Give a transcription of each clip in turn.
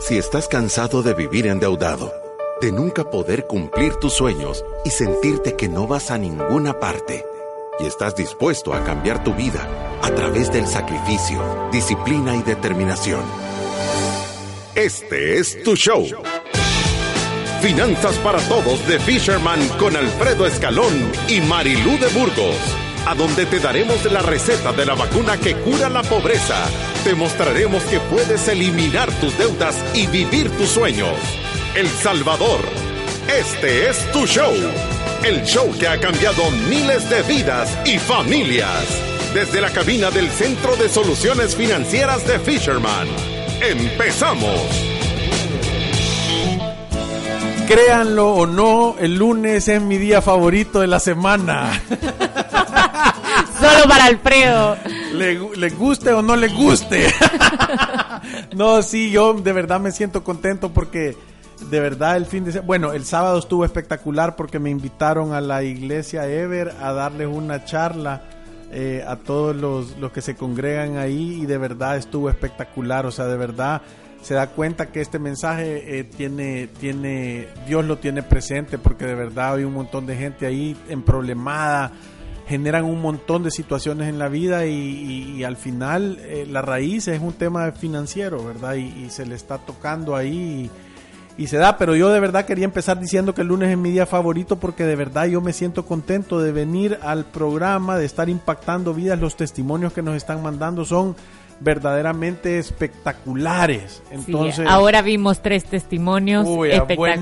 Si estás cansado de vivir endeudado, de nunca poder cumplir tus sueños y sentirte que no vas a ninguna parte, y estás dispuesto a cambiar tu vida a través del sacrificio, disciplina y determinación. Este es tu show. Finanzas para Todos de Fisherman con Alfredo Escalón y Marilú de Burgos, a donde te daremos la receta de la vacuna que cura la pobreza. Te mostraremos que puedes eliminar tus deudas y vivir tus sueños. El Salvador, este es tu show. El show que ha cambiado miles de vidas y familias. Desde la cabina del Centro de Soluciones Financieras de Fisherman. ¡Empezamos! Créanlo o no, el lunes es mi día favorito de la semana. Solo para Alfredo. Le, le guste o no le guste. no, sí, yo de verdad me siento contento porque de verdad el fin de semana, bueno, el sábado estuvo espectacular porque me invitaron a la iglesia Ever a darles una charla eh, a todos los, los que se congregan ahí y de verdad estuvo espectacular, o sea, de verdad se da cuenta que este mensaje eh, tiene, tiene, Dios lo tiene presente porque de verdad hay un montón de gente ahí en problemada, generan un montón de situaciones en la vida y, y- y al final eh, la raíz es un tema financiero, ¿verdad? Y, y se le está tocando ahí y, y se da, pero yo de verdad quería empezar diciendo que el lunes es mi día favorito porque de verdad yo me siento contento de venir al programa, de estar impactando vidas, los testimonios que nos están mandando son verdaderamente espectaculares. Entonces, sí, ahora vimos tres testimonios Uy, ah, espectaculares.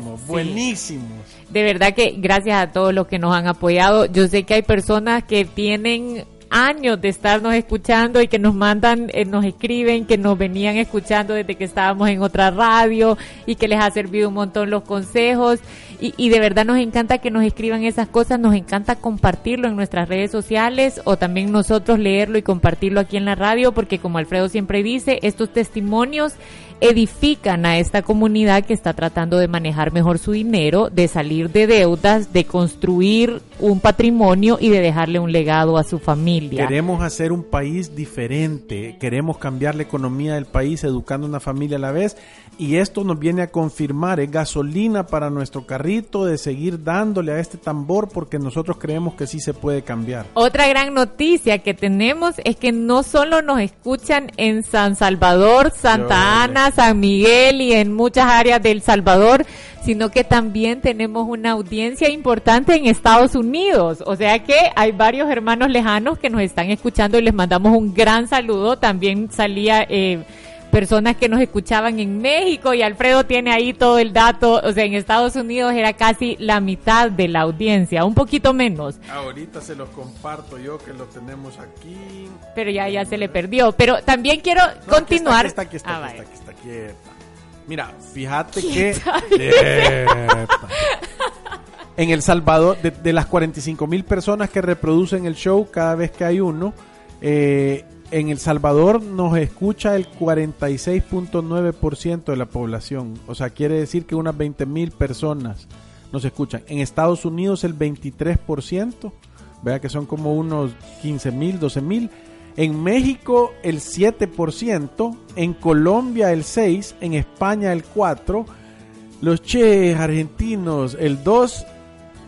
buenísimos, Sí. buenísimos. De verdad que gracias a todos los que nos han apoyado. Yo sé que hay personas que tienen años de estarnos escuchando y que nos mandan, eh, nos escriben, que nos venían escuchando desde que estábamos en otra radio y que les ha servido un montón los consejos. Y, y de verdad nos encanta que nos escriban esas cosas, nos encanta compartirlo en nuestras redes sociales o también nosotros leerlo y compartirlo aquí en la radio porque como Alfredo siempre dice, estos testimonios edifican a esta comunidad que está tratando de manejar mejor su dinero, de salir de deudas, de construir un patrimonio y de dejarle un legado a su familia. Queremos hacer un país diferente, queremos cambiar la economía del país educando una familia a la vez y esto nos viene a confirmar, es gasolina para nuestro carrito de seguir dándole a este tambor porque nosotros creemos que sí se puede cambiar. Otra gran noticia que tenemos es que no solo nos escuchan en San Salvador, Santa Yo- Ana, San Miguel y en muchas áreas del Salvador, sino que también tenemos una audiencia importante en Estados Unidos. O sea que hay varios hermanos lejanos que nos están escuchando y les mandamos un gran saludo. También salía eh, personas que nos escuchaban en México y Alfredo tiene ahí todo el dato. O sea, en Estados Unidos era casi la mitad de la audiencia, un poquito menos. Ahorita se los comparto yo que lo tenemos aquí. pero ya ya se le perdió. Pero también quiero No, continuar. Aquí está, aquí está, Ah, aquí está, vaya. aquí está, quieta. Mira, fíjate que en El Salvador, de, de las 45 mil personas que reproducen el show cada vez que hay uno, eh, en El Salvador nos escucha el 46.9% de la población. O sea, quiere decir que unas 20 mil personas nos escuchan. En Estados Unidos el 23%, vea que son como unos 15 mil, 12 mil. En México el 7%, en Colombia el 6%, en España el 4%, los che argentinos el 2%,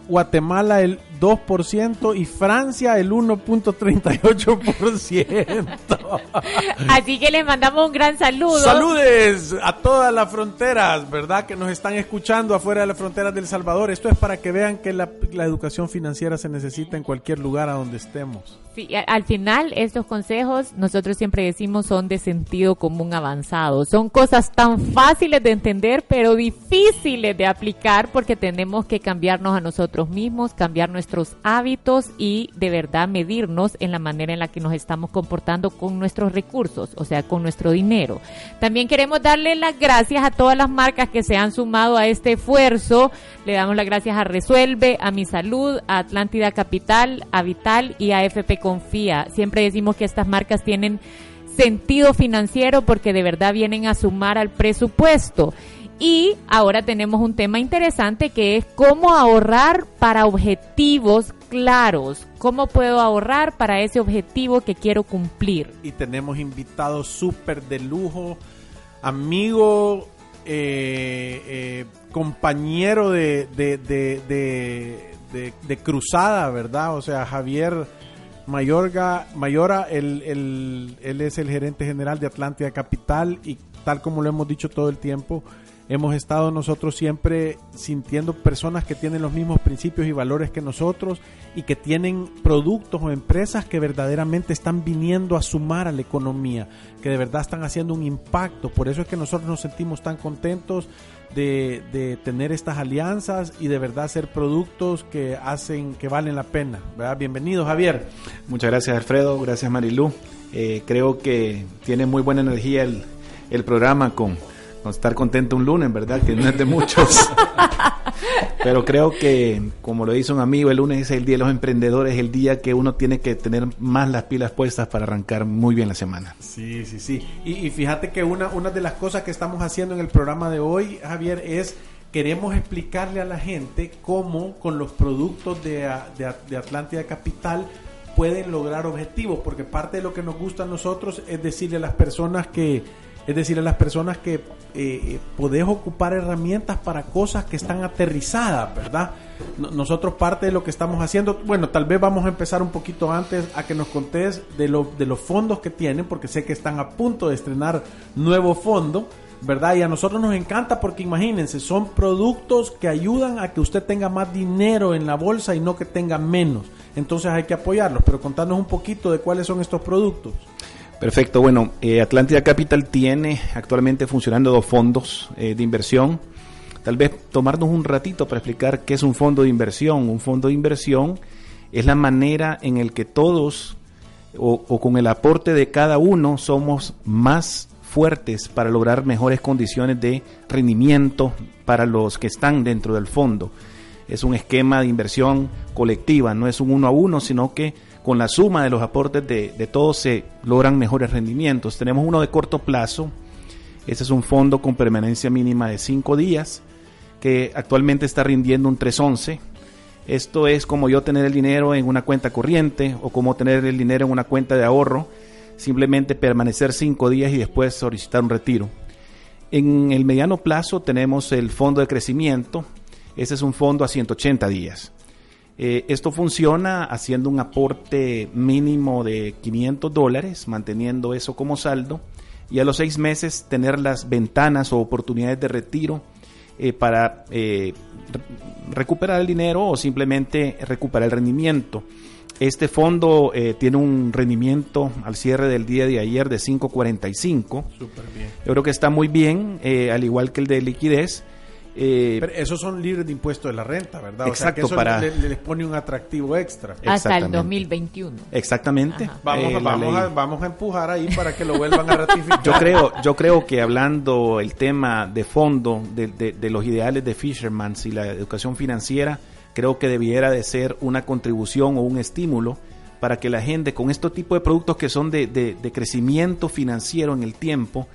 Guatemala el 2% y Francia el 1.38%. Así que les mandamos un gran saludo. Saludes a todas las fronteras, ¿verdad? Que nos están escuchando afuera de las fronteras del Salvador. Esto es para que vean que la, la educación financiera se necesita en cualquier lugar a donde estemos. Al final estos consejos nosotros siempre decimos son de sentido común avanzado. Son cosas tan fáciles de entender pero difíciles de aplicar porque tenemos que cambiarnos a nosotros mismos, cambiar nuestros hábitos y de verdad medirnos en la manera en la que nos estamos comportando con nuestros recursos, o sea, con nuestro dinero. También queremos darle las gracias a todas las marcas que se han sumado a este esfuerzo. Le damos las gracias a Resuelve, a Mi Salud, a Atlántida Capital, a Vital y a FP confía. Siempre decimos que estas marcas tienen sentido financiero porque de verdad vienen a sumar al presupuesto. Y ahora tenemos un tema interesante que es cómo ahorrar para objetivos claros. ¿Cómo puedo ahorrar para ese objetivo que quiero cumplir? Y tenemos invitados súper de lujo, amigo, eh, eh, compañero de, de, de, de, cruzada, ¿verdad? O sea, Javier Mayorga, Mayora, él, él, es el gerente general de Atlántida Capital y tal como lo hemos dicho todo el tiempo, hemos estado nosotros siempre sintiendo personas que tienen los mismos principios y valores que nosotros y que tienen productos o empresas que verdaderamente están viniendo a sumar a la economía, que de verdad están haciendo un impacto. Por eso es que nosotros nos sentimos tan contentos de, tener estas alianzas y de verdad ser productos que hacen, que valen la pena. ¿verdad? Bienvenido, Javier. Muchas gracias, Alfredo. Gracias, Marilú. Eh, creo que tiene muy buena energía el, el programa con estar contento un lunes, ¿verdad? Que no es de muchos. Pero creo que, como lo dice un amigo, el lunes es el día de los emprendedores, el día que uno tiene que tener más las pilas puestas para arrancar muy bien la semana. Sí, sí, sí. Y, fíjate que una, una de las cosas que estamos haciendo en el programa de hoy, Javier, es queremos explicarle a la gente cómo con los productos de, de, de Atlántida Capital pueden lograr objetivos, porque parte de lo que nos gusta a nosotros es decirle a las personas que es decir, a las personas que eh, podés ocupar herramientas para cosas que están aterrizadas, ¿verdad? nosotros parte de lo que estamos haciendo, bueno, tal vez vamos a empezar un poquito antes a que nos contés de, lo, de los fondos que tienen, porque sé que están a punto de estrenar nuevo fondo, ¿verdad? Y a nosotros nos encanta porque imagínense, son productos que ayudan a que usted tenga más dinero en la bolsa y no que tenga menos. Entonces hay que apoyarlos, pero contanos un poquito de cuáles son estos productos. Perfecto, bueno, eh, Atlántida Capital tiene actualmente funcionando dos fondos eh, de inversión. Tal vez tomarnos un ratito para explicar qué es un fondo de inversión. Un fondo de inversión es la manera en el que todos o, o con el aporte de cada uno somos más fuertes para lograr mejores condiciones de rendimiento para los que están dentro del fondo. Es un esquema de inversión colectiva, no es un uno a uno, sino que con la suma de los aportes de, de todos se logran mejores rendimientos. Tenemos uno de corto plazo, ese es un fondo con permanencia mínima de 5 días, que actualmente está rindiendo un 311. Esto es como yo tener el dinero en una cuenta corriente o como tener el dinero en una cuenta de ahorro, simplemente permanecer 5 días y después solicitar un retiro. En el mediano plazo tenemos el fondo de crecimiento, ese es un fondo a 180 días. Eh, esto funciona haciendo un aporte mínimo de 500 dólares, manteniendo eso como saldo, y a los seis meses tener las ventanas o oportunidades de retiro eh, para eh, recuperar el dinero o simplemente recuperar el rendimiento. Este fondo tiene un rendimiento al cierre del día de ayer de 5.45. Yo creo que está muy bien, al igual que el de liquidez. Eh, Pero esos son libres de impuesto de la renta, ¿verdad? Exacto, eso para... les pone un atractivo extra. Hasta el 2021. Exactamente. Vamos, eh, vamos, a, vamos a empujar ahí para que lo vuelvan a ratificar. Yo creo, yo creo que hablando el tema de fondo, de, de, los ideales de Fisherman y la educación financiera, creo que debiera de ser una contribución o un estímulo para que la gente con este tipo de productos que son de, de crecimiento financiero en el tiempo,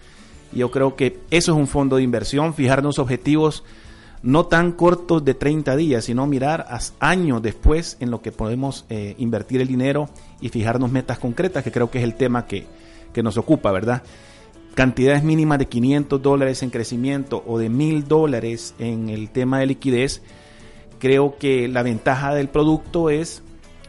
yo creo que eso es un fondo de inversión, fijarnos objetivos no tan cortos de 30 días, sino mirar años después en lo que podemos eh, invertir el dinero y fijarnos metas concretas, que creo que es el tema que, que nos ocupa, ¿verdad? Cantidades mínimas de 500 dólares en crecimiento o de 1000 dólares en el tema de liquidez. Creo que la ventaja del producto es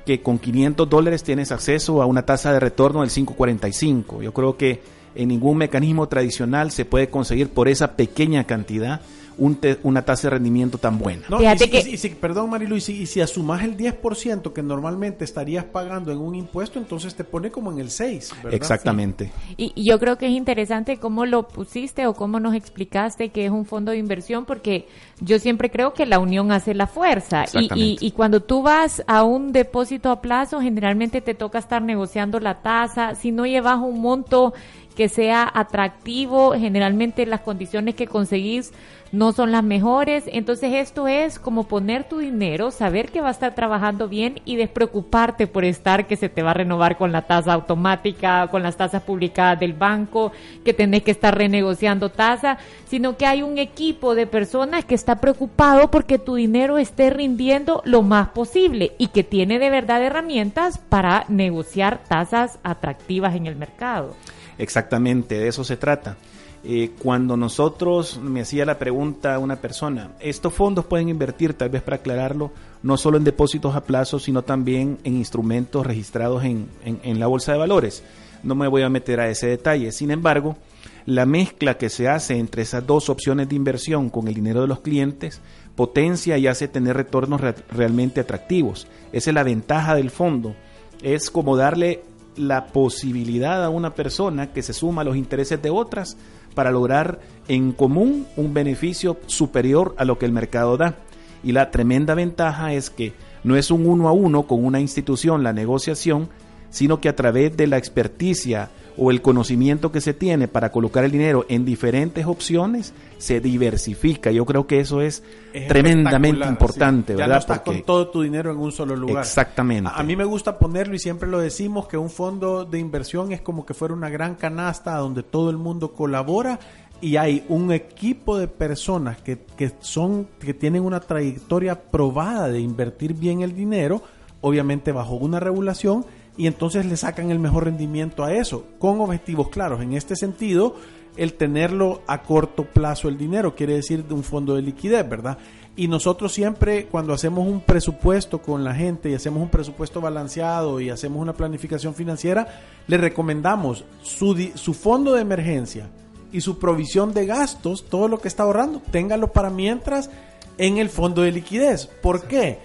que con 500 dólares tienes acceso a una tasa de retorno del 5.45. Yo creo que en ningún mecanismo tradicional se puede conseguir por esa pequeña cantidad un una tasa de rendimiento tan buena. No, y si, que... si, perdón, Marilu, y si, y si asumas el 10% que normalmente estarías pagando en un impuesto, entonces te pone como en el 6. Exactamente. Y, yo creo que es interesante cómo lo pusiste o cómo nos explicaste que es un fondo de inversión, porque yo siempre creo que la unión hace la fuerza. Y, y, cuando tú vas a un depósito a plazo, generalmente te toca estar negociando la tasa. Si no llevas un monto que sea atractivo, generalmente las condiciones que conseguís no son las mejores. Entonces esto es como poner tu dinero, saber que va a estar trabajando bien y despreocuparte por estar que se te va a renovar con la tasa automática, con las tasas publicadas del banco, que tenés que estar renegociando tasa, sino que hay un equipo de personas que está preocupado porque tu dinero esté rindiendo lo más posible y que tiene de verdad herramientas para negociar tasas atractivas en el mercado. Exactamente, de eso se trata. Eh, cuando nosotros, me hacía la pregunta una persona, estos fondos pueden invertir, tal vez para aclararlo, no solo en depósitos a plazo, sino también en instrumentos registrados en, en la bolsa de valores. No me voy a meter a ese detalle. Sin embargo, la mezcla que se hace entre esas dos opciones de inversión con el dinero de los clientes potencia y hace tener retornos realmente atractivos. Esa es la ventaja del fondo. Es como darle la posibilidad a una persona que se suma a los intereses de otras para lograr en común un beneficio superior a lo que el mercado da. Y la tremenda ventaja es que no es un uno a uno con una institución la negociación, sino que a través de la experticia o el conocimiento que se tiene para colocar el dinero en diferentes opciones se diversifica. Yo creo que eso es, tremendamente importante, ¿verdad? Ya no estás con todo tu dinero en un solo lugar. Exactamente. A, mí me gusta ponerlo y siempre lo decimos que un fondo de inversión es como que fuera una gran canasta donde todo el mundo colabora y hay un equipo de personas que, que son que tienen una trayectoria probada de invertir bien el dinero, obviamente bajo una regulación y entonces le sacan el mejor rendimiento a eso, con objetivos claros. En este sentido, el tenerlo a corto plazo el dinero quiere decir de un fondo de liquidez, ¿verdad? Y nosotros siempre cuando hacemos un presupuesto con la gente y hacemos un presupuesto balanceado y hacemos una planificación financiera, le recomendamos su, su fondo de emergencia y su provisión de gastos, todo lo que está ahorrando, téngalo para mientras en el fondo de liquidez. ¿Por qué?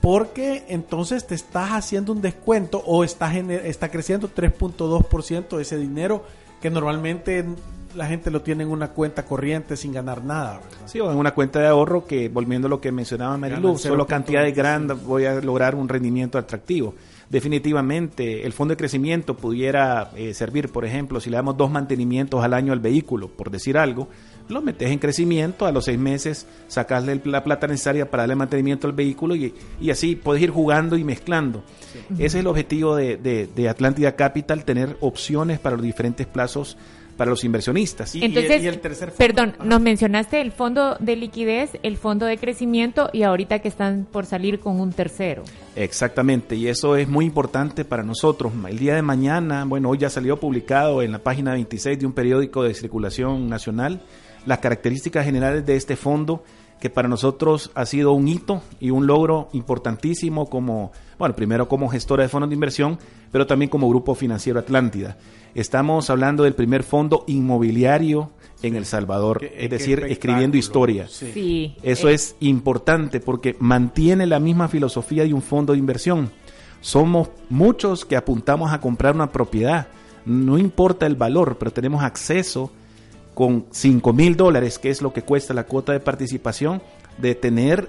Porque entonces te estás haciendo un descuento o está, está creciendo 3.2% ese dinero que normalmente la gente lo tiene en una cuenta corriente sin ganar nada. Sí, o en una cuenta de ahorro que, volviendo a lo que mencionaba Marilu, solo cantidades grandes voy a lograr un rendimiento atractivo. Definitivamente, el fondo de crecimiento pudiera eh, servir, por ejemplo, si le damos dos mantenimientos al año al vehículo, por decir algo, lo metes en crecimiento, a los seis meses sacasle la plata necesaria para darle mantenimiento al vehículo y, así puedes ir jugando y mezclando. Ese es el objetivo de, de, de Atlántida Capital, tener opciones para los diferentes plazos para los inversionistas. Y, Entonces, el tercer perdón, nos mencionaste el fondo de liquidez, el fondo de crecimiento y ahorita que están por salir con un tercero. Exactamente, y eso es muy importante para nosotros. El día de mañana, bueno, hoy ya salió publicado en la página 26 de un periódico de circulación nacional las características generales de este fondo que para nosotros ha sido un hito y un logro importantísimo como, bueno, primero como gestora de fondos de inversión, pero también como Grupo Financiero Atlántida. Estamos hablando del primer fondo inmobiliario en El Salvador, es decir, escribiendo historia. Sí. Eso es importante porque mantiene la misma filosofía de un fondo de inversión. Somos muchos que apuntamos a comprar una propiedad, no importa el valor, pero tenemos acceso con 5 mil dólares, que es lo que cuesta la cuota de participación, de tener,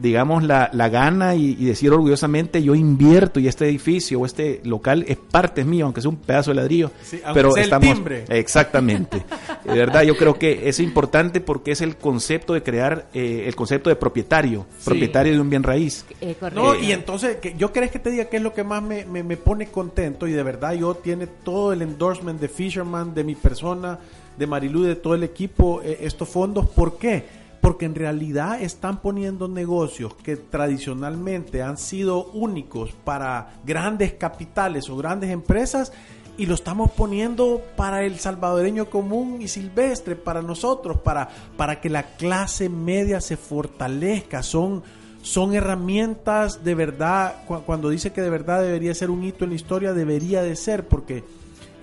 digamos, la, la gana y, decir orgullosamente, yo invierto y este edificio o este local es parte mío, aunque sea un pedazo de ladrillo. pero estamos... Exactamente. de verdad, yo creo que es importante porque es el concepto de crear, eh, el concepto de propietario, propietario de un bien raíz. Eh, no, y entonces, que yo crees que te diga qué es lo que más me, me, me pone contento y de verdad yo tiene todo el endorsement de Fisherman, de mi persona, de Marilú de todo el equipo eh, estos fondos. ¿Por qué? Porque en realidad están poniendo negocios que tradicionalmente han sido únicos para grandes capitales o grandes empresas y lo estamos poniendo para el salvadoreño común y silvestre, para nosotros, para, para que la clase media se fortalezca. Son, son herramientas de verdad, cuando dice que de verdad debería ser un hito en la historia, debería de ser, porque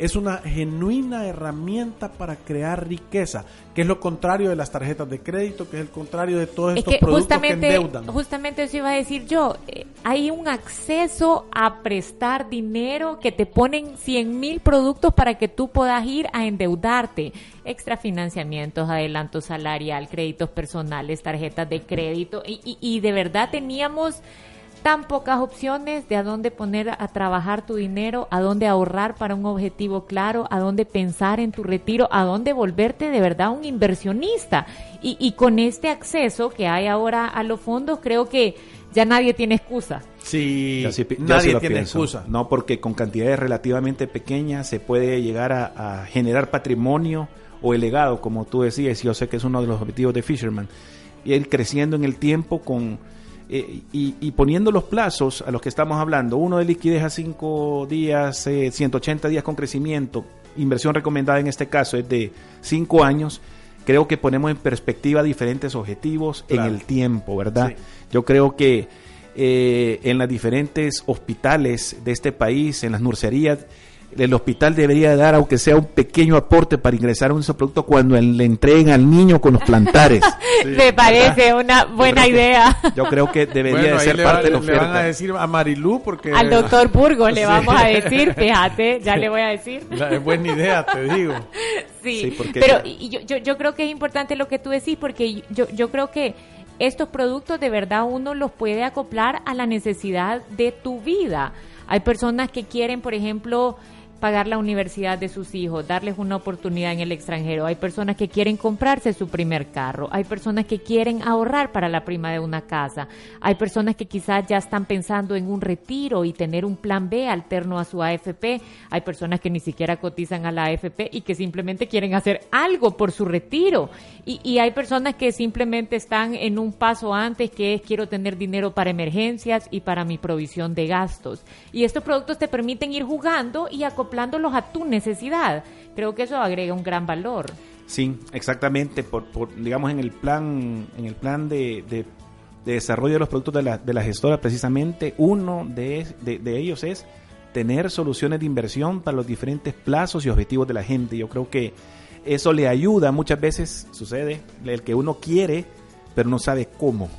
es una genuina herramienta para crear riqueza, que es lo contrario de las tarjetas de crédito, que es el contrario de todos estos productos que endeudan. Justamente eso iba a decir yo, eh, hay un acceso a prestar dinero que te ponen 100 mil productos para que tú puedas ir a endeudarte, extra financiamientos, adelanto salarial, créditos personales, tarjetas de crédito, y, y de verdad teníamos tan pocas opciones de a dónde poner a trabajar tu dinero, a dónde ahorrar para un objetivo claro, a dónde pensar en tu retiro, a dónde volverte de verdad un inversionista. Y, y con este acceso que hay ahora a los fondos, creo que ya nadie tiene excusa. Sí, nadie tiene excusa. No, porque con cantidades relativamente pequeñas se puede llegar a, a generar patrimonio o el legado, como tú decías, y yo sé que es uno de los objetivos de Fisherman, y ir creciendo en el tiempo con eh, y, poniendo los plazos a los que estamos hablando, uno de liquidez a 5 días, 180 eh, días con crecimiento, inversión recomendada en este caso es de 5 años, creo que ponemos en perspectiva diferentes objetivos en el tiempo, ¿verdad? Yo creo que eh, en las diferentes hospitales de este país, en las nurserías, el hospital debería dar, aunque sea un pequeño aporte para ingresar a un producto cuando le entreguen al niño con los plantares. Me parece una buena idea. yo creo que debería ser parte de la oferta. Le van a decir a Marilú porque... Al doctor Burgo le vamos a decir, fíjate, ya le voy a decir. es buena idea, te digo. Sí, pero yo, yo, yo creo que es importante lo que tú decís porque yo, yo creo que estos productos de verdad uno los puede acoplar a la necesidad de tu vida. Hay personas que quieren, por ejemplo, pagar la universidad de sus hijos, darles una oportunidad en el extranjero. Hay personas que quieren comprarse su primer carro. Hay personas que quieren ahorrar para la prima de una casa. Hay personas que quizás ya están pensando en un retiro y tener un plan B alterno a su AFP. Hay personas que ni siquiera cotizan a la AFP y que simplemente quieren hacer algo por su retiro. Y, hay personas que simplemente están en un paso antes que es quiero tener dinero para emergencias y para mi provisión de gastos. Y estos productos te permiten ir jugando y acoplando acoplándolos a tu necesidad. Creo que eso agrega un gran valor. Sí, exactamente. Por, digamos en el plan, en el plan de, de, desarrollo de los productos de la, de la gestora, precisamente uno de, de, ellos es tener soluciones de inversión para los diferentes plazos y objetivos de la gente. Yo creo que eso le ayuda. Muchas veces sucede el que uno quiere, pero no sabe cómo.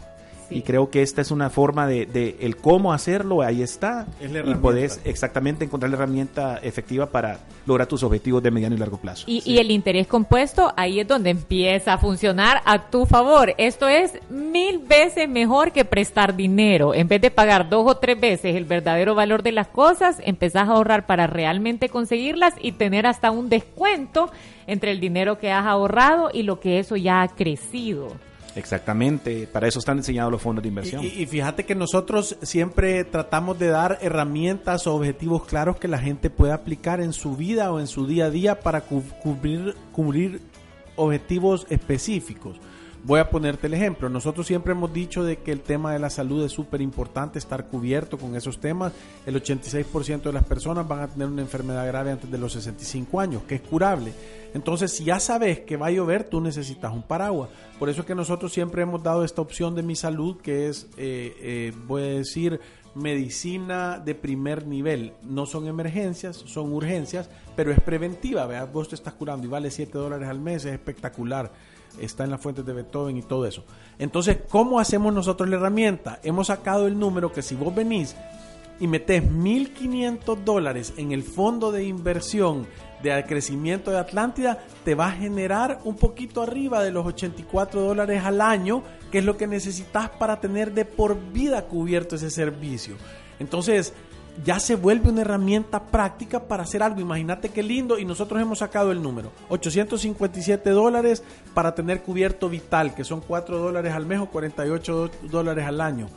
Y creo que esta es una forma de, el cómo hacerlo, ahí está. y puedes exactamente encontrar la herramienta efectiva para lograr tus objetivos de mediano y largo plazo. Y, el interés compuesto, ahí es donde empieza a funcionar a tu favor. Esto es mil veces mejor que prestar dinero. En vez de pagar dos o tres veces el verdadero valor de las cosas, empezás a ahorrar para realmente conseguirlas y tener hasta un descuento entre el dinero que has ahorrado y lo que eso ya ha crecido. Exactamente, para eso están diseñados los fondos de inversión. Y, fíjate que nosotros siempre tratamos de dar herramientas o objetivos claros que la gente pueda aplicar en su vida o en su día a día para cubrir, cubrir objetivos específicos. Voy a ponerte el ejemplo. Nosotros siempre hemos dicho de que el tema de la salud es súper importante, estar cubierto con esos temas. El 86% de las personas van a tener una enfermedad grave antes de los 65 años, que es curable. Entonces, si ya sabes que va a llover, tú necesitas un paraguas. Por eso es que nosotros siempre hemos dado esta opción de mi salud, que es, eh, eh, voy a decir, medicina de primer nivel. No son emergencias, son urgencias, pero es preventiva. Veas, vos te estás curando y vale 7 dólares al mes, es espectacular está en las fuentes de Beethoven y todo eso. Entonces, ¿cómo hacemos nosotros la herramienta? Hemos sacado el número que si vos venís y metés 1.500 dólares en el fondo de inversión de crecimiento de Atlántida, te va a generar un poquito arriba de los 84 dólares al año, que es lo que necesitas para tener de por vida cubierto ese servicio. Entonces, ya se vuelve una herramienta práctica para hacer algo. Imagínate qué lindo y nosotros hemos sacado el número. 857 dólares para tener cubierto vital, que son 4 dólares al mes o 48 dólares al año.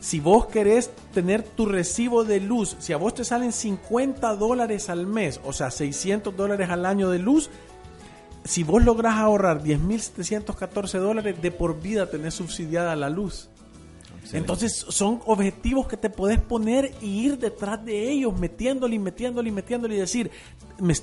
Si vos querés tener tu recibo de luz, si a vos te salen 50 dólares al mes, o sea, 600 dólares al año de luz, si vos lográs ahorrar 10.714 dólares, de por vida tenés subsidiada la luz. Entonces son objetivos que te puedes poner y ir detrás de ellos, metiéndole y metiéndole y metiéndole y decir,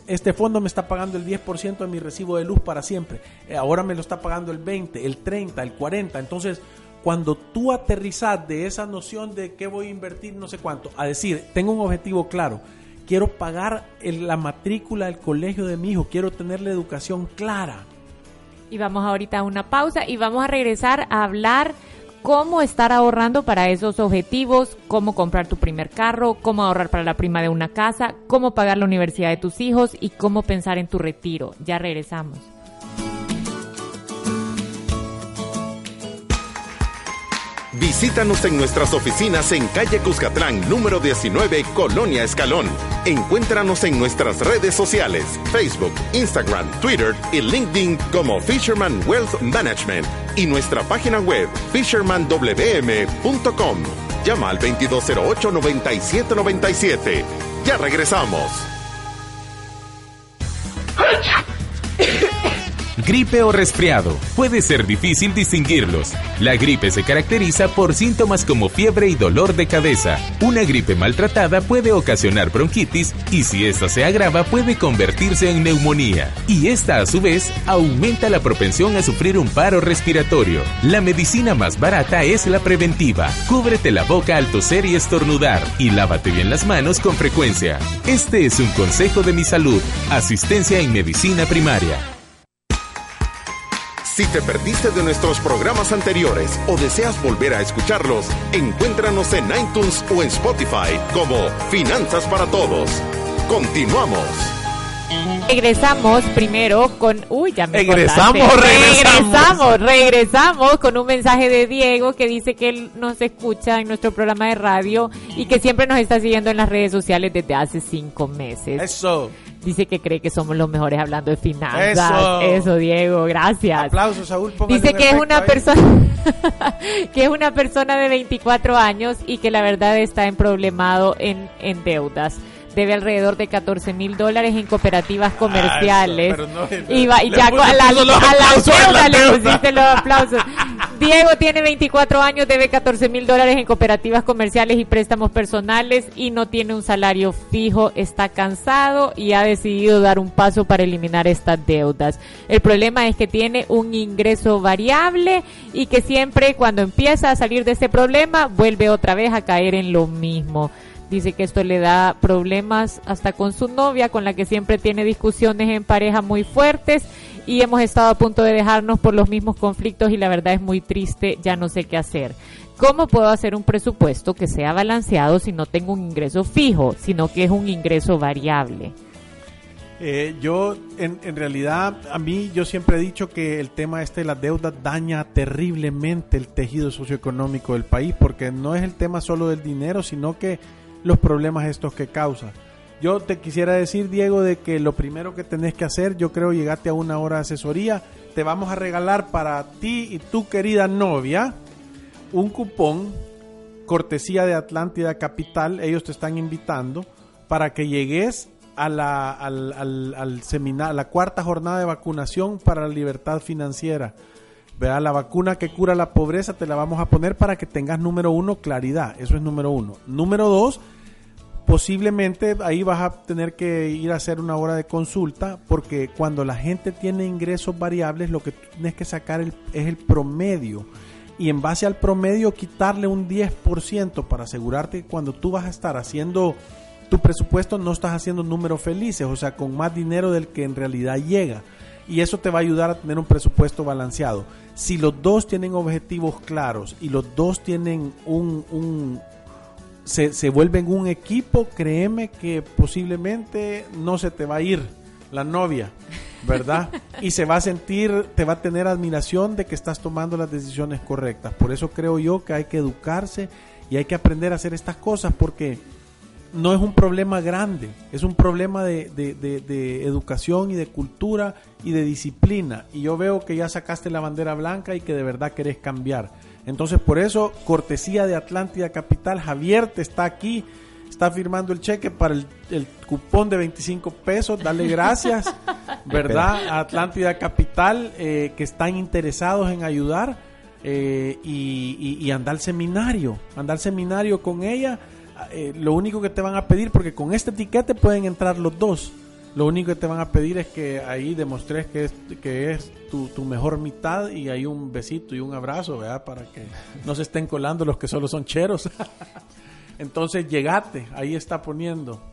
este fondo me está pagando el 10% de mi recibo de luz para siempre, eh, ahora me lo está pagando el 20, el 30, el 40. Entonces, cuando tú aterrizas de esa noción de qué voy a invertir, no sé cuánto, a decir, tengo un objetivo claro, quiero pagar el- la matrícula del colegio de mi hijo, quiero tener la educación clara. Y vamos ahorita a una pausa y vamos a regresar a hablar cómo estar ahorrando para esos objetivos, cómo comprar tu primer carro, cómo ahorrar para la prima de una casa, cómo pagar la universidad de tus hijos y cómo pensar en tu retiro. Ya regresamos. Visítanos en nuestras oficinas en calle Cuscatlán, número 19, Colonia Escalón. Encuéntranos en nuestras redes sociales, Facebook, Instagram, Twitter y LinkedIn como Fisherman Wealth Management y nuestra página web fishermanwm.com. Llama al 2208-9797. Ya regresamos. Gripe o resfriado. Puede ser difícil distinguirlos. La gripe se caracteriza por síntomas como fiebre y dolor de cabeza. Una gripe maltratada puede ocasionar bronquitis y si esta se agrava puede convertirse en neumonía. Y esta a su vez aumenta la propensión a sufrir un paro respiratorio. La medicina más barata es la preventiva. Cúbrete la boca al toser y estornudar y lávate bien las manos con frecuencia. Este es un consejo de mi salud. Asistencia en medicina primaria. Si te perdiste de nuestros programas anteriores o deseas volver a escucharlos, encuéntranos en iTunes o en Spotify como Finanzas para Todos. Continuamos. Regresamos primero con... Uy, ya me Regresamos, regresamos. regresamos, regresamos con un mensaje de Diego que dice que él nos escucha en nuestro programa de radio y que siempre nos está siguiendo en las redes sociales desde hace cinco meses. Eso. Dice que cree que somos los mejores hablando de finanzas. Eso. Eso, Diego, gracias. Aplausos, Saúl. Dice que es una ahí. persona que es una persona de 24 años y que la verdad está en problemado en, en deudas. Debe alrededor de 14 mil dólares en cooperativas comerciales. pero no, y va, y ya puso- a la, a la deuda le pusiste los aplausos. Diego tiene 24 años, debe 14 mil dólares en cooperativas comerciales y préstamos personales y no tiene un salario fijo, está cansado y ha decidido dar un paso para eliminar estas deudas. El problema es que tiene un ingreso variable y que siempre cuando empieza a salir de ese problema vuelve otra vez a caer en lo mismo. Dice que esto le da problemas hasta con su novia, con la que siempre tiene discusiones en pareja muy fuertes y hemos estado a punto de dejarnos por los mismos conflictos y la verdad es muy triste, ya no sé qué hacer. ¿Cómo puedo hacer un presupuesto que sea balanceado si no tengo un ingreso fijo, sino que es un ingreso variable? Eh, yo, en, en realidad, a mí yo siempre he dicho que el tema este de las deudas daña terriblemente el tejido socioeconómico del país, porque no es el tema solo del dinero, sino que los problemas estos que causa. Yo te quisiera decir, Diego, de que lo primero que tenés que hacer, yo creo, llegate a una hora de asesoría, te vamos a regalar para ti y tu querida novia un cupón cortesía de Atlántida Capital, ellos te están invitando para que llegues a la, al, al, al semina- a la cuarta jornada de vacunación para la libertad financiera. ¿Verdad? La vacuna que cura la pobreza te la vamos a poner para que tengas número uno, claridad. Eso es número uno. Número dos, posiblemente ahí vas a tener que ir a hacer una hora de consulta porque cuando la gente tiene ingresos variables lo que tienes que sacar es el promedio y en base al promedio quitarle un 10% para asegurarte que cuando tú vas a estar haciendo tu presupuesto no estás haciendo números felices, o sea, con más dinero del que en realidad llega. Y eso te va a ayudar a tener un presupuesto balanceado. Si los dos tienen objetivos claros y los dos tienen un, un, se, se vuelven un equipo, créeme que posiblemente no se te va a ir la novia, ¿verdad? y se va a sentir, te va a tener admiración de que estás tomando las decisiones correctas. Por eso creo yo que hay que educarse y hay que aprender a hacer estas cosas porque no es un problema grande, es un problema de, de- de- de educación y de cultura y de disciplina. Y yo veo que ya sacaste la bandera blanca y que de verdad querés cambiar. Entonces, por eso, cortesía de Atlántida Capital, Javier te está aquí, está firmando el cheque para el, el cupón de 25 pesos. Dale gracias, ¿verdad? A Atlántida Capital, eh, que están interesados en ayudar. eh, y, y, y anda al seminario, anda al seminario con ella eh, lo único que te van a pedir, porque con este etiquete pueden entrar los dos, lo único que te van a pedir es que ahí demostres que es, que es tu, tu mejor mitad y hay un besito y un abrazo. Para que no se estén colando los que solo son cheros. Entonces, llegate, ahí está poniendo.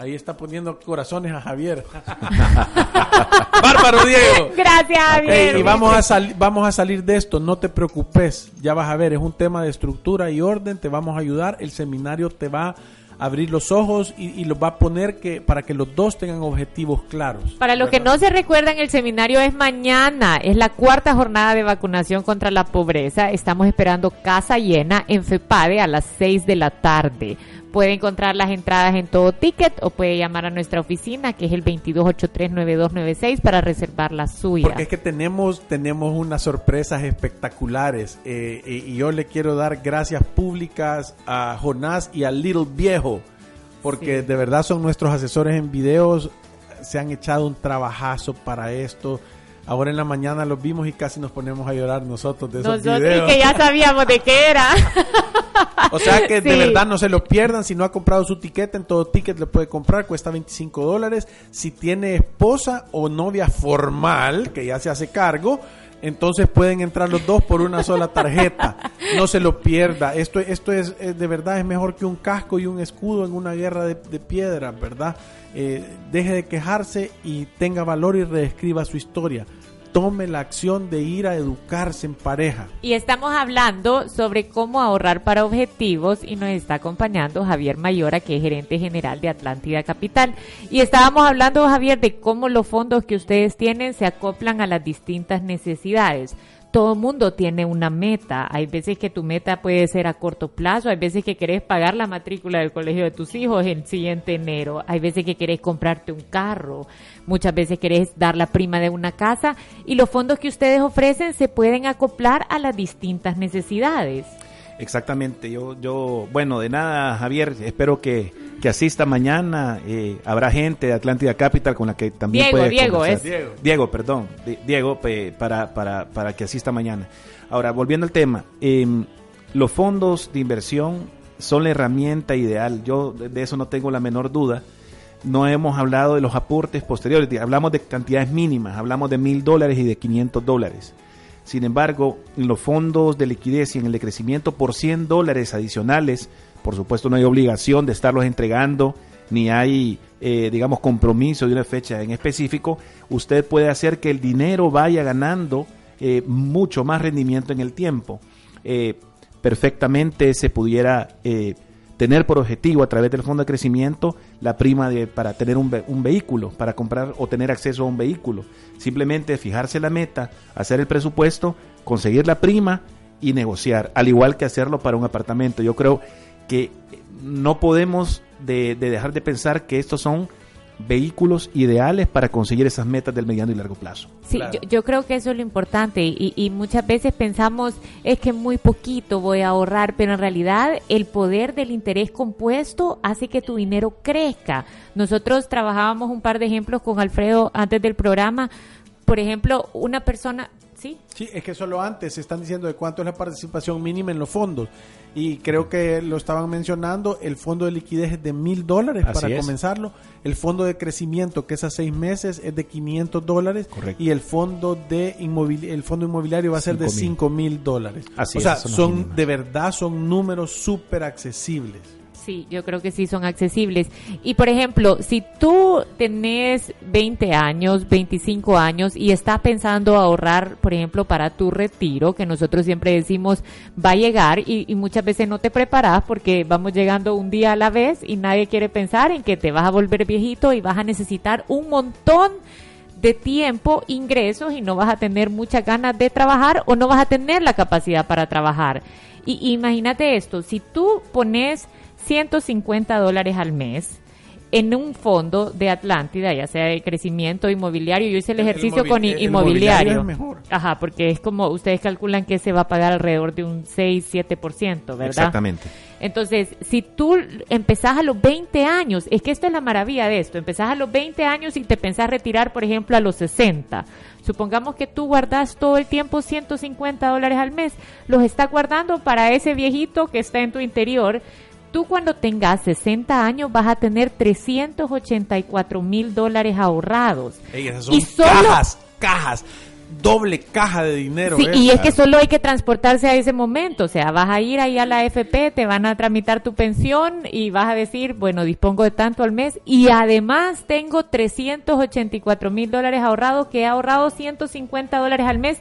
Ahí está poniendo corazones a Javier. Bárbaro, Diego. Gracias, Javier. y vamos a, sal- vamos a salir de esto, no te preocupes, ya vas a ver, es un tema de estructura y orden, te vamos a ayudar, el seminario te va a abrir los ojos y, y los va a poner que para que los dos tengan objetivos claros. Para los que no se recuerdan, el seminario es mañana. Es la cuarta jornada de vacunación contra la pobreza. Estamos esperando casa llena en FEPADE a las 6 de la tarde. Puede encontrar las entradas en todo ticket o puede llamar a nuestra oficina que es el 22839296 para reservar la suya. Porque es que tenemos, tenemos unas sorpresas espectaculares eh, y y yo le quiero dar gracias públicas a Jonás y a Little Viejo, porque Sí. de verdad son nuestros asesores en videos, se han echado un trabajazo para esto. Ahora en la mañana los vimos y casi nos ponemos a llorar nosotros de esos Nosotros videos. que ya sabíamos de qué era. O sea que de verdad no se lo pierdan. Si no ha comprado su tiquete, en todo ticket le puede comprar, cuesta 25 dólares. Si tiene esposa o novia formal, que ya se hace cargo, entonces pueden entrar los dos por una sola tarjeta. No se lo pierda. Esto, esto es, eh, de verdad es mejor que un casco y un escudo en una guerra de, de piedra, ¿verdad? Eh, deje de quejarse y tenga valor y reescriba su historia. Tome la acción de ir a educarse en pareja. Y estamos hablando sobre cómo ahorrar para objetivos y nos está acompañando Javier Mayora, que es gerente general de Atlántida Capital. Y estábamos hablando, Javier, de cómo los fondos que ustedes tienen se acoplan a las distintas necesidades. Todo mundo tiene una meta. Hay veces que tu meta puede ser a corto plazo, hay veces que querés pagar la matrícula del colegio de tus hijos el siguiente enero, hay veces que querés comprarte un carro, muchas veces querés dar la prima de una casa y los fondos que ustedes ofrecen se pueden acoplar a las distintas necesidades. Exactamente, yo, yo, bueno, de nada, Javier, espero que, que asista mañana. eh, habrá gente de Atlántida Capital con la que también Diego, puede Diego, conversar. es- Diego. Diego, perdón, Di- Diego, para, para, para que asista mañana. Ahora, volviendo al tema, em, los fondos de inversión son la herramienta ideal. Yo de eso no tengo la menor duda. No hemos hablado de los aportes posteriores, hablamos de cantidades mínimas, hablamos de mil dólares y de 500 dólares. Sin embargo, en los fondos de liquidez y en el de crecimiento por 100 dólares adicionales, por supuesto no hay obligación de estarlos entregando, ni hay, eh, digamos, compromiso de una fecha en específico, usted puede hacer que el dinero vaya ganando eh, mucho más rendimiento en el tiempo. Eh, perfectamente se pudiera eh, tener por objetivo a través del fondo de crecimiento la prima de, para tener un, un vehículo, para comprar o tener acceso a un vehículo. Simplemente fijarse la meta, hacer el presupuesto, conseguir la prima y negociar, al igual que hacerlo para un apartamento. Yo creo que no podemos de, de dejar de pensar que estos son vehículos ideales para conseguir esas metas del mediano y largo plazo. Sí, Claro. yo, yo creo que eso es lo importante y, y muchas veces pensamos es que muy poquito voy a ahorrar, pero en realidad el poder del interés compuesto hace que tu dinero crezca. Nosotros trabajábamos un par de ejemplos con Alfredo antes del programa. Por ejemplo, una persona, ¿sí? Sí, es que solo antes se están diciendo de cuánto es la participación mínima en los fondos. Y creo que lo estaban mencionando, el fondo de liquidez es de mil dólares para es. comenzarlo. El fondo de crecimiento, que es a seis meses, es de 500 dólares. Correcto. Y el fondo de inmovili- el fondo inmobiliario va a ser de 5,000. cinco mil dólares. Así o es, sea, son de verdad son números súper accesibles. Sí, yo creo que sí son accesibles. Y por ejemplo, si tú tenés 20 años, 25 años y estás pensando ahorrar, por ejemplo, para tu retiro, que nosotros siempre decimos va a llegar y, y muchas veces no te preparas porque vamos llegando un día a la vez y nadie quiere pensar en que te vas a volver viejito y vas a necesitar un montón de tiempo, ingresos y no vas a tener muchas ganas de trabajar o no vas a tener la capacidad para trabajar. Y imagínate esto, si tú pones 150 dólares al mes en un fondo de Atlántida, ya sea de crecimiento inmobiliario, yo hice el ejercicio con el inmobiliario. inmobiliario es mejor. Ajá, porque es como ustedes calculan que se va a pagar alrededor de un 6-7%, ¿verdad? Exactamente. Entonces, si tú empezás a los 20 años, es que esto es la maravilla de esto, empezás a los 20 años y te pensás retirar, por ejemplo, a los 60. Supongamos que tú guardas todo el tiempo 150 dólares al mes, los estás guardando para ese viejito que está en tu interior. Tú cuando tengas 60 años vas a tener 384 mil dólares ahorrados. Ey, esas son Y solo- cajas, cajas. doble caja de dinero. Sí, ¿ves? y es que solo hay que transportarse a ese momento, o sea, vas a ir ahí a la AFP, te van a tramitar tu pensión y vas a decir, bueno, dispongo de tanto al mes y además tengo 384 mil dólares ahorrados, que he ahorrado 150 dólares al mes.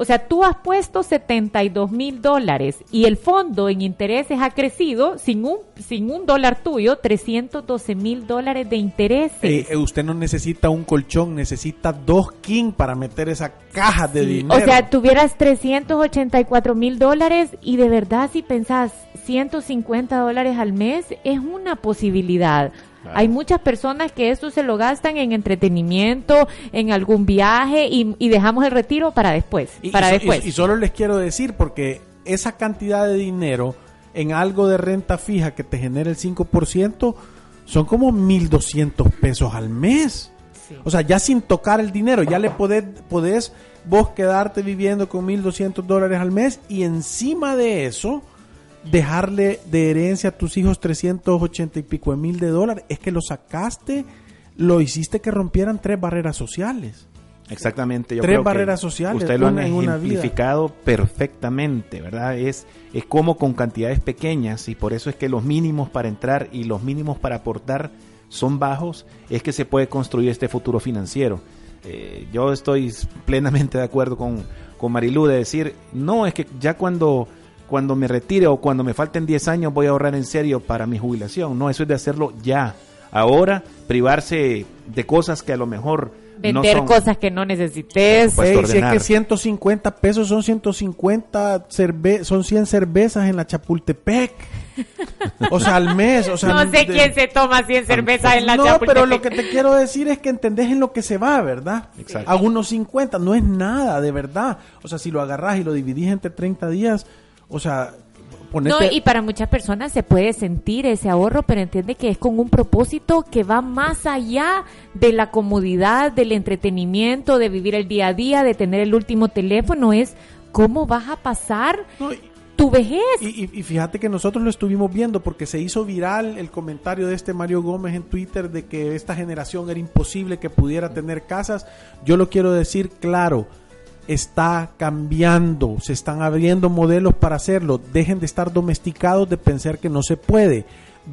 O sea, tú has puesto 72 mil dólares y el fondo en intereses ha crecido sin un, sin un dólar tuyo, 312 mil dólares de intereses. Eh, eh, usted no necesita un colchón, necesita dos king para meter esa caja de Sí, dinero. O sea, tuvieras 384 mil dólares y de verdad si pensás 150 dólares al mes es una posibilidad. Hay muchas personas que esto se lo gastan en entretenimiento, en algún viaje y, y dejamos el retiro para después. Y- para y después. y- y solo les quiero decir, porque esa cantidad de dinero en algo de renta fija que te genera el 5%, son como 1.200 pesos al mes. O sea, ya sin tocar el dinero, ya le podés, podés vos quedarte viviendo con 1.200 dólares al mes y encima de eso dejarle de herencia a tus hijos 380 y pico de mil de dólares. Es que lo sacaste, lo hiciste que rompieran tres barreras sociales. Exactamente. Yo Tres creo que barreras sociales, Ustedes lo han ejemplificado perfectamente, ¿verdad? Es, es como con cantidades pequeñas y por eso es que los mínimos para entrar y los mínimos para aportar son bajos, es que se puede construir este futuro financiero. Eh, yo estoy plenamente de acuerdo con, con Marilú de decir, no, es que ya cuando, cuando me retire o cuando me falten 10 años voy a ahorrar en serio para mi jubilación. No, eso es de hacerlo ya. Ahora, privarse de cosas que a lo mejor no Vender son- cosas que no necesites. Pues Ey, si es que 150 pesos son 150 cerve son 100 cervezas en la Chapultepec. O sea, al mes. O sea, no sé de- quién se toma 100 cervezas en la no, Chapultepec. pero lo que te quiero decir es que entendés en lo que se va, ¿verdad? Exacto. A unos 50, no es nada, de verdad. O sea, si lo agarrás y lo dividís entre 30 días, o sea, ponete... No, y para muchas personas se puede sentir ese ahorro, pero entiende que es con un propósito que va más allá de la comodidad, del entretenimiento, de vivir el día a día, de tener el último teléfono, es cómo vas a pasar No, y- tu vejez. Y, y- y fíjate que nosotros lo estuvimos viendo porque se hizo viral el comentario de este Mario Gómez en Twitter de que esta generación era imposible que pudiera tener casas. Yo lo quiero decir claro, está cambiando, se están abriendo modelos para hacerlo. Dejen de estar domesticados de pensar que no se puede.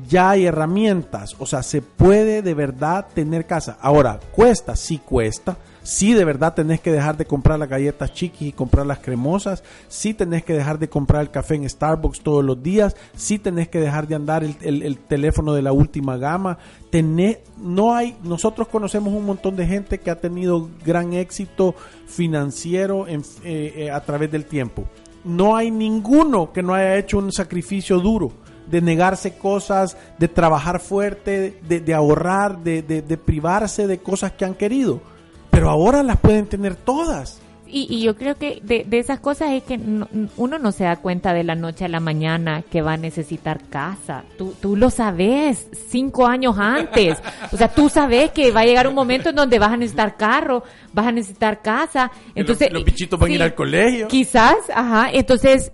Ya hay herramientas, o sea, se puede de verdad tener casa. Ahora, cuesta, sí cuesta. Sí, de verdad tenés que dejar de comprar las galletas chiquis y comprar las cremosas. Sí tenés que dejar de comprar el café en Starbucks todos los días. Sí tenés que dejar de andar el, el- el teléfono de la última gama. Tené- no hay, nosotros conocemos un montón de gente que ha tenido gran éxito financiero en- eh, eh, a través del tiempo. No hay ninguno que no haya hecho un sacrificio duro de negarse cosas, de trabajar fuerte, de, ahorrar, de- de privarse de cosas que han querido. Pero ahora las pueden tener todas. Y, y yo creo que de, de esas cosas es que no- uno no se da cuenta de la noche a la mañana que va a necesitar casa. Tú, tú lo sabes cinco años antes. O sea, tú sabes que va a llegar un momento en donde vas a necesitar carro, vas a necesitar casa. Entonces, los, los bichitos van a ir al colegio. Quizás, ajá. Entonces,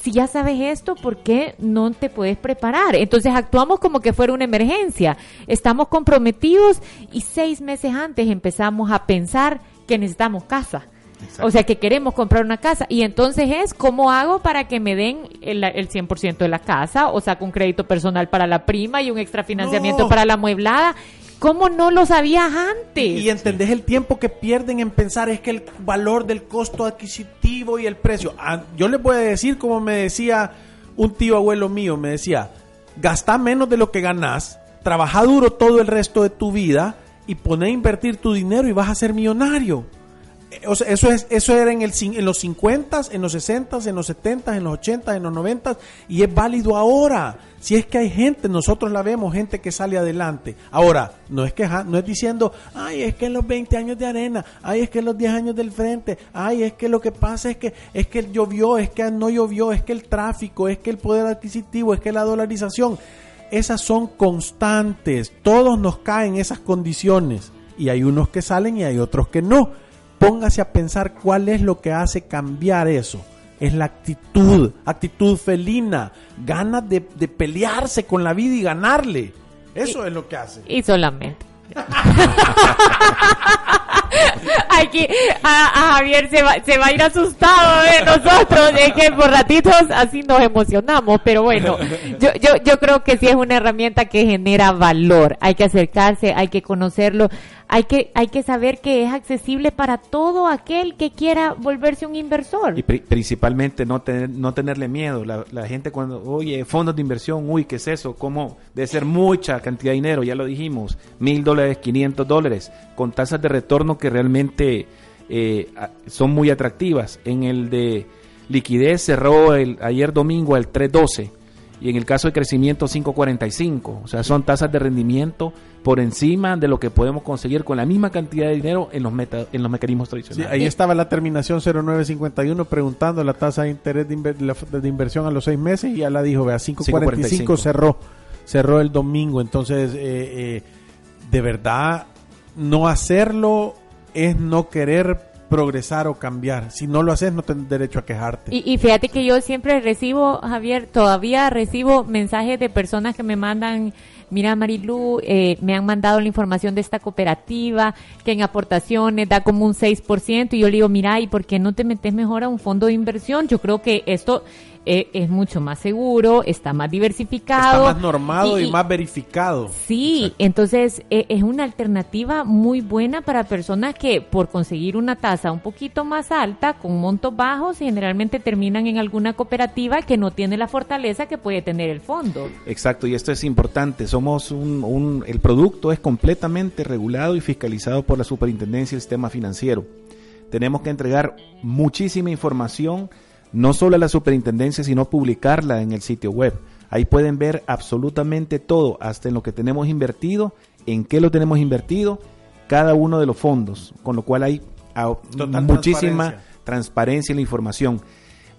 si ya sabes esto, ¿por qué no te puedes preparar? Entonces actuamos como que fuera una emergencia. Estamos comprometidos y seis meses antes empezamos a pensar que necesitamos casa. O sea, que queremos comprar una casa. Y entonces es, ¿cómo hago para que me den el, el 100% de la casa? O saco un crédito personal para la prima y un extra financiamiento No. para la amueblada. ¿Cómo no lo sabías antes? Y entendés el tiempo que pierden en pensar es que el valor del costo adquisitivo y el precio. Ah, yo les voy a decir como me decía un tío abuelo mío, me decía, gasta menos de lo que ganás, trabaja duro todo el resto de tu vida y pone a invertir tu dinero y vas a ser millonario. Eh, O sea, eso, es, eso era en, el, en los 50, en los 60, en los 70, en los 80, en los 90 y es válido ahora. Si es que hay gente, nosotros la vemos, gente que sale adelante. Ahora, no es que no es diciendo, ay, es que en los 20 años de arena, ay, es que en los 10 años del frente, ay, es que lo que pasa es que es que llovió, es que no llovió, es que el tráfico, es que el poder adquisitivo, es que la dolarización. Esas son constantes, todos nos caen esas condiciones y hay unos que salen y hay otros que no póngase a pensar cuál es lo que hace cambiar eso. Es la actitud, actitud felina, ganas de, de pelearse con la vida y ganarle. Eso es lo que hace. Y solamente. Aquí a, Javier se va, se va a ir asustado de nosotros, de que por ratitos así nos emocionamos, pero bueno, yo, yo, yo creo que sí es una herramienta que genera valor. Hay que acercarse, hay que conocerlo hay que, hay que saber que es accesible para todo aquel que quiera volverse un inversor. Y principalmente no, tener, no tenerle miedo. La, gente cuando, oye, fondos de inversión, uy, ¿qué es eso? ¿Cómo? Debe ser mucha cantidad de dinero, ya lo dijimos, mil dólares, quinientos dólares, con tasas de retorno que realmente eh, son muy atractivas. En el de liquidez cerró el, ayer domingo el 312 y en el caso de crecimiento 5.45. O sea, son tasas de rendimiento por encima de lo que podemos conseguir con la misma cantidad de dinero en los, en los mecanismos tradicionales. ahí estaba la terminación 0951 preguntando la tasa de interés de, inversión a los seis meses y ya la dijo, vea, 5.45 cerró, cerró el domingo. Entonces, eh, eh, de verdad, no hacerlo es no querer progresar o cambiar. Si no lo haces, no tienes derecho a quejarte. Y, y, fíjate que yo siempre recibo, Javier, todavía recibo mensajes de personas que me mandan, mira Marilu, eh, me han mandado la información de esta cooperativa, que en aportaciones da como un 6%, y yo le digo, mira, ¿y por qué no te metes mejor a un fondo de inversión? Yo creo que esto eh, es mucho más seguro, está más diversificado. Está más normado y, más verificado. Sí, entonces eh, es una alternativa muy buena para personas que por conseguir una tasa un poquito más alta, con montos bajos, generalmente terminan en alguna cooperativa que no tiene la fortaleza que puede tener el fondo. Exacto, y esto es importante. Somos un, el producto es completamente regulado y fiscalizado por la Superintendencia del Sistema Financiero. Tenemos que entregar muchísima información no solo a la superintendencia, sino publicarla en el sitio web. Ahí pueden ver absolutamente todo, hasta en lo que tenemos invertido, en qué lo tenemos invertido, cada uno de los fondos, con lo cual hay ah, muchísima transparencia. en la información.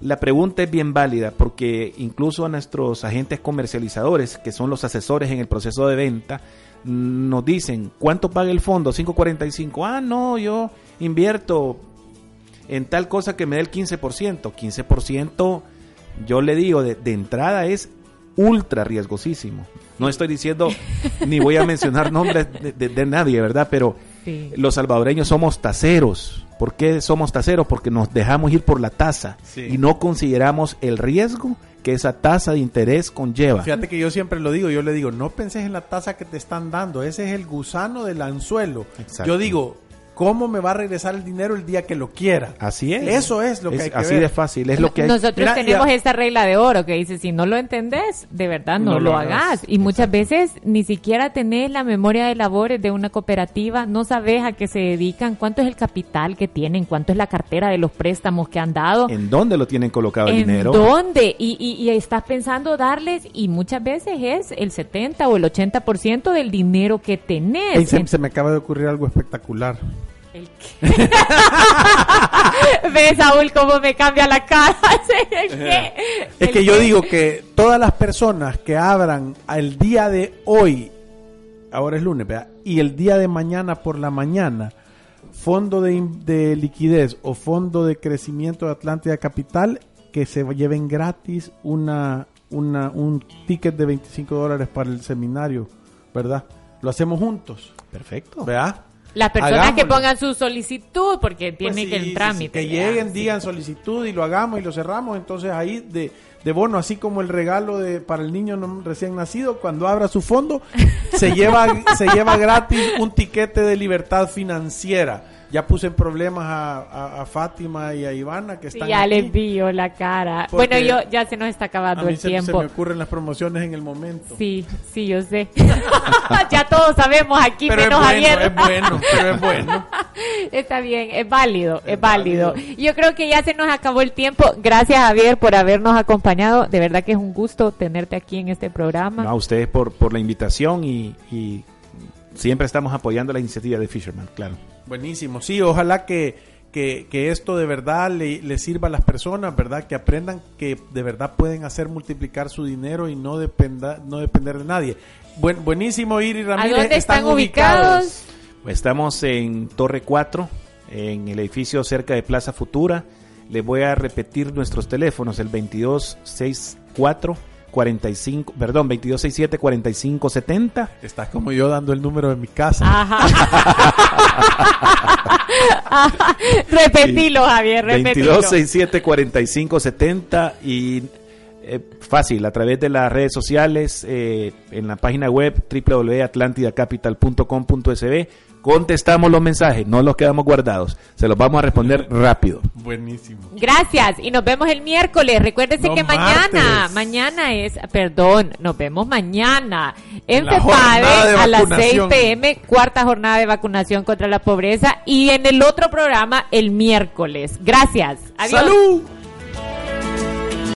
La pregunta es bien válida porque incluso a nuestros agentes comercializadores, que son los asesores en el proceso de venta, nos dicen, ¿cuánto paga el fondo? 545. Ah, no, yo invierto en tal cosa que me dé el 15%. 15% yo le digo de, entrada es ultra riesgosísimo. No estoy diciendo ni voy a mencionar nombres de, nadie, ¿verdad? Pero los salvadoreños somos taseros. ¿Por qué somos taseros? Porque nos dejamos ir por la tasa y no consideramos el riesgo que esa tasa de interés conlleva. Fíjate que yo siempre lo digo, yo le digo, no penses en la tasa que te están dando, ese es el gusano del anzuelo. Yo digo, cómo me va a regresar el dinero el día que lo quiera. Así es. Eso es lo que hay que Así de fácil, es lo que hay. Nosotros tenemos esta regla de oro que dice, si no lo entendés, de verdad no, lo, hagas. Y muchas veces ni siquiera tenés la memoria de labores de una cooperativa, no sabes a qué se dedican, cuánto es el capital que tienen, cuánto es la cartera de los préstamos que han dado. ¿En dónde lo tienen colocado el dinero? ¿En dónde? Y, y, estás pensando darles, y muchas veces es el 70 o el 80% del dinero que tenés. se me acaba de ocurrir algo espectacular. ¿Ves, Saúl, cómo me cambia la cara? es que yo digo que todas las personas que abran al día de hoy, ahora es lunes, y el día de mañana por la mañana, fondo de, liquidez o fondo de crecimiento de Atlántida Capital, que se lleven gratis una, una, un ticket de 25 dólares para el seminario, ¿verdad? Lo hacemos juntos. Perfecto. ¿Verdad? Las personas que pongan su solicitud, porque pues tiene que el trámite. que lleguen, digan solicitud y lo hagamos y lo cerramos. Entonces ahí de, de bono, así como el regalo de para el niño recién nacido, cuando abra su fondo, se lleva, se lleva gratis un tiquete de libertad financiera ya puse en problemas a, Fátima y a Ivana que están ya les vio la cara. Bueno yo ya se nos está acabando el tiempo se me ocurren las promociones en el momento. Sí sí yo sé. Ya todos sabemos aquí pero menos es bueno, es bueno pero es bueno. Está bien es válido es, válido. yo creo que ya se nos acabó el tiempo. Gracias Javier por habernos acompañado. De verdad que es un gusto tenerte aquí en este programa. A ustedes por por la invitación y, y siempre estamos apoyando la iniciativa de Fisherman claro Buenísimo, sí, ojalá que, que, esto de verdad le, sirva a las personas, ¿verdad? Que aprendan que de verdad pueden hacer multiplicar su dinero y no, dependa, no depender de nadie. Buen, buenísimo, Iri Ramírez. ¿A dónde están, ubicados? Pues estamos en Torre 4, en el edificio cerca de Plaza Futura. Les voy a repetir nuestros teléfonos, el 2264 45, perdón, 2267 4570. Estás como yo dando el número de mi casa. Ajá. Ajá. repetilo, Javier, repetilo. 2267 4570 y eh, fácil, a través de las redes sociales, eh, en la página web www.atlantidacapital.com.sb contestamos los mensajes, no los quedamos guardados, se los vamos a responder rápido. Buenísimo. Gracias y nos vemos el miércoles. Recuérdense No, que mañana, martes. mañana es, perdón, nos vemos mañana en La jornada FEPADE de a las 6 vacunación. pm, cuarta jornada de vacunación contra la pobreza y en el otro programa el miércoles. Gracias. Adiós. ¡Salud!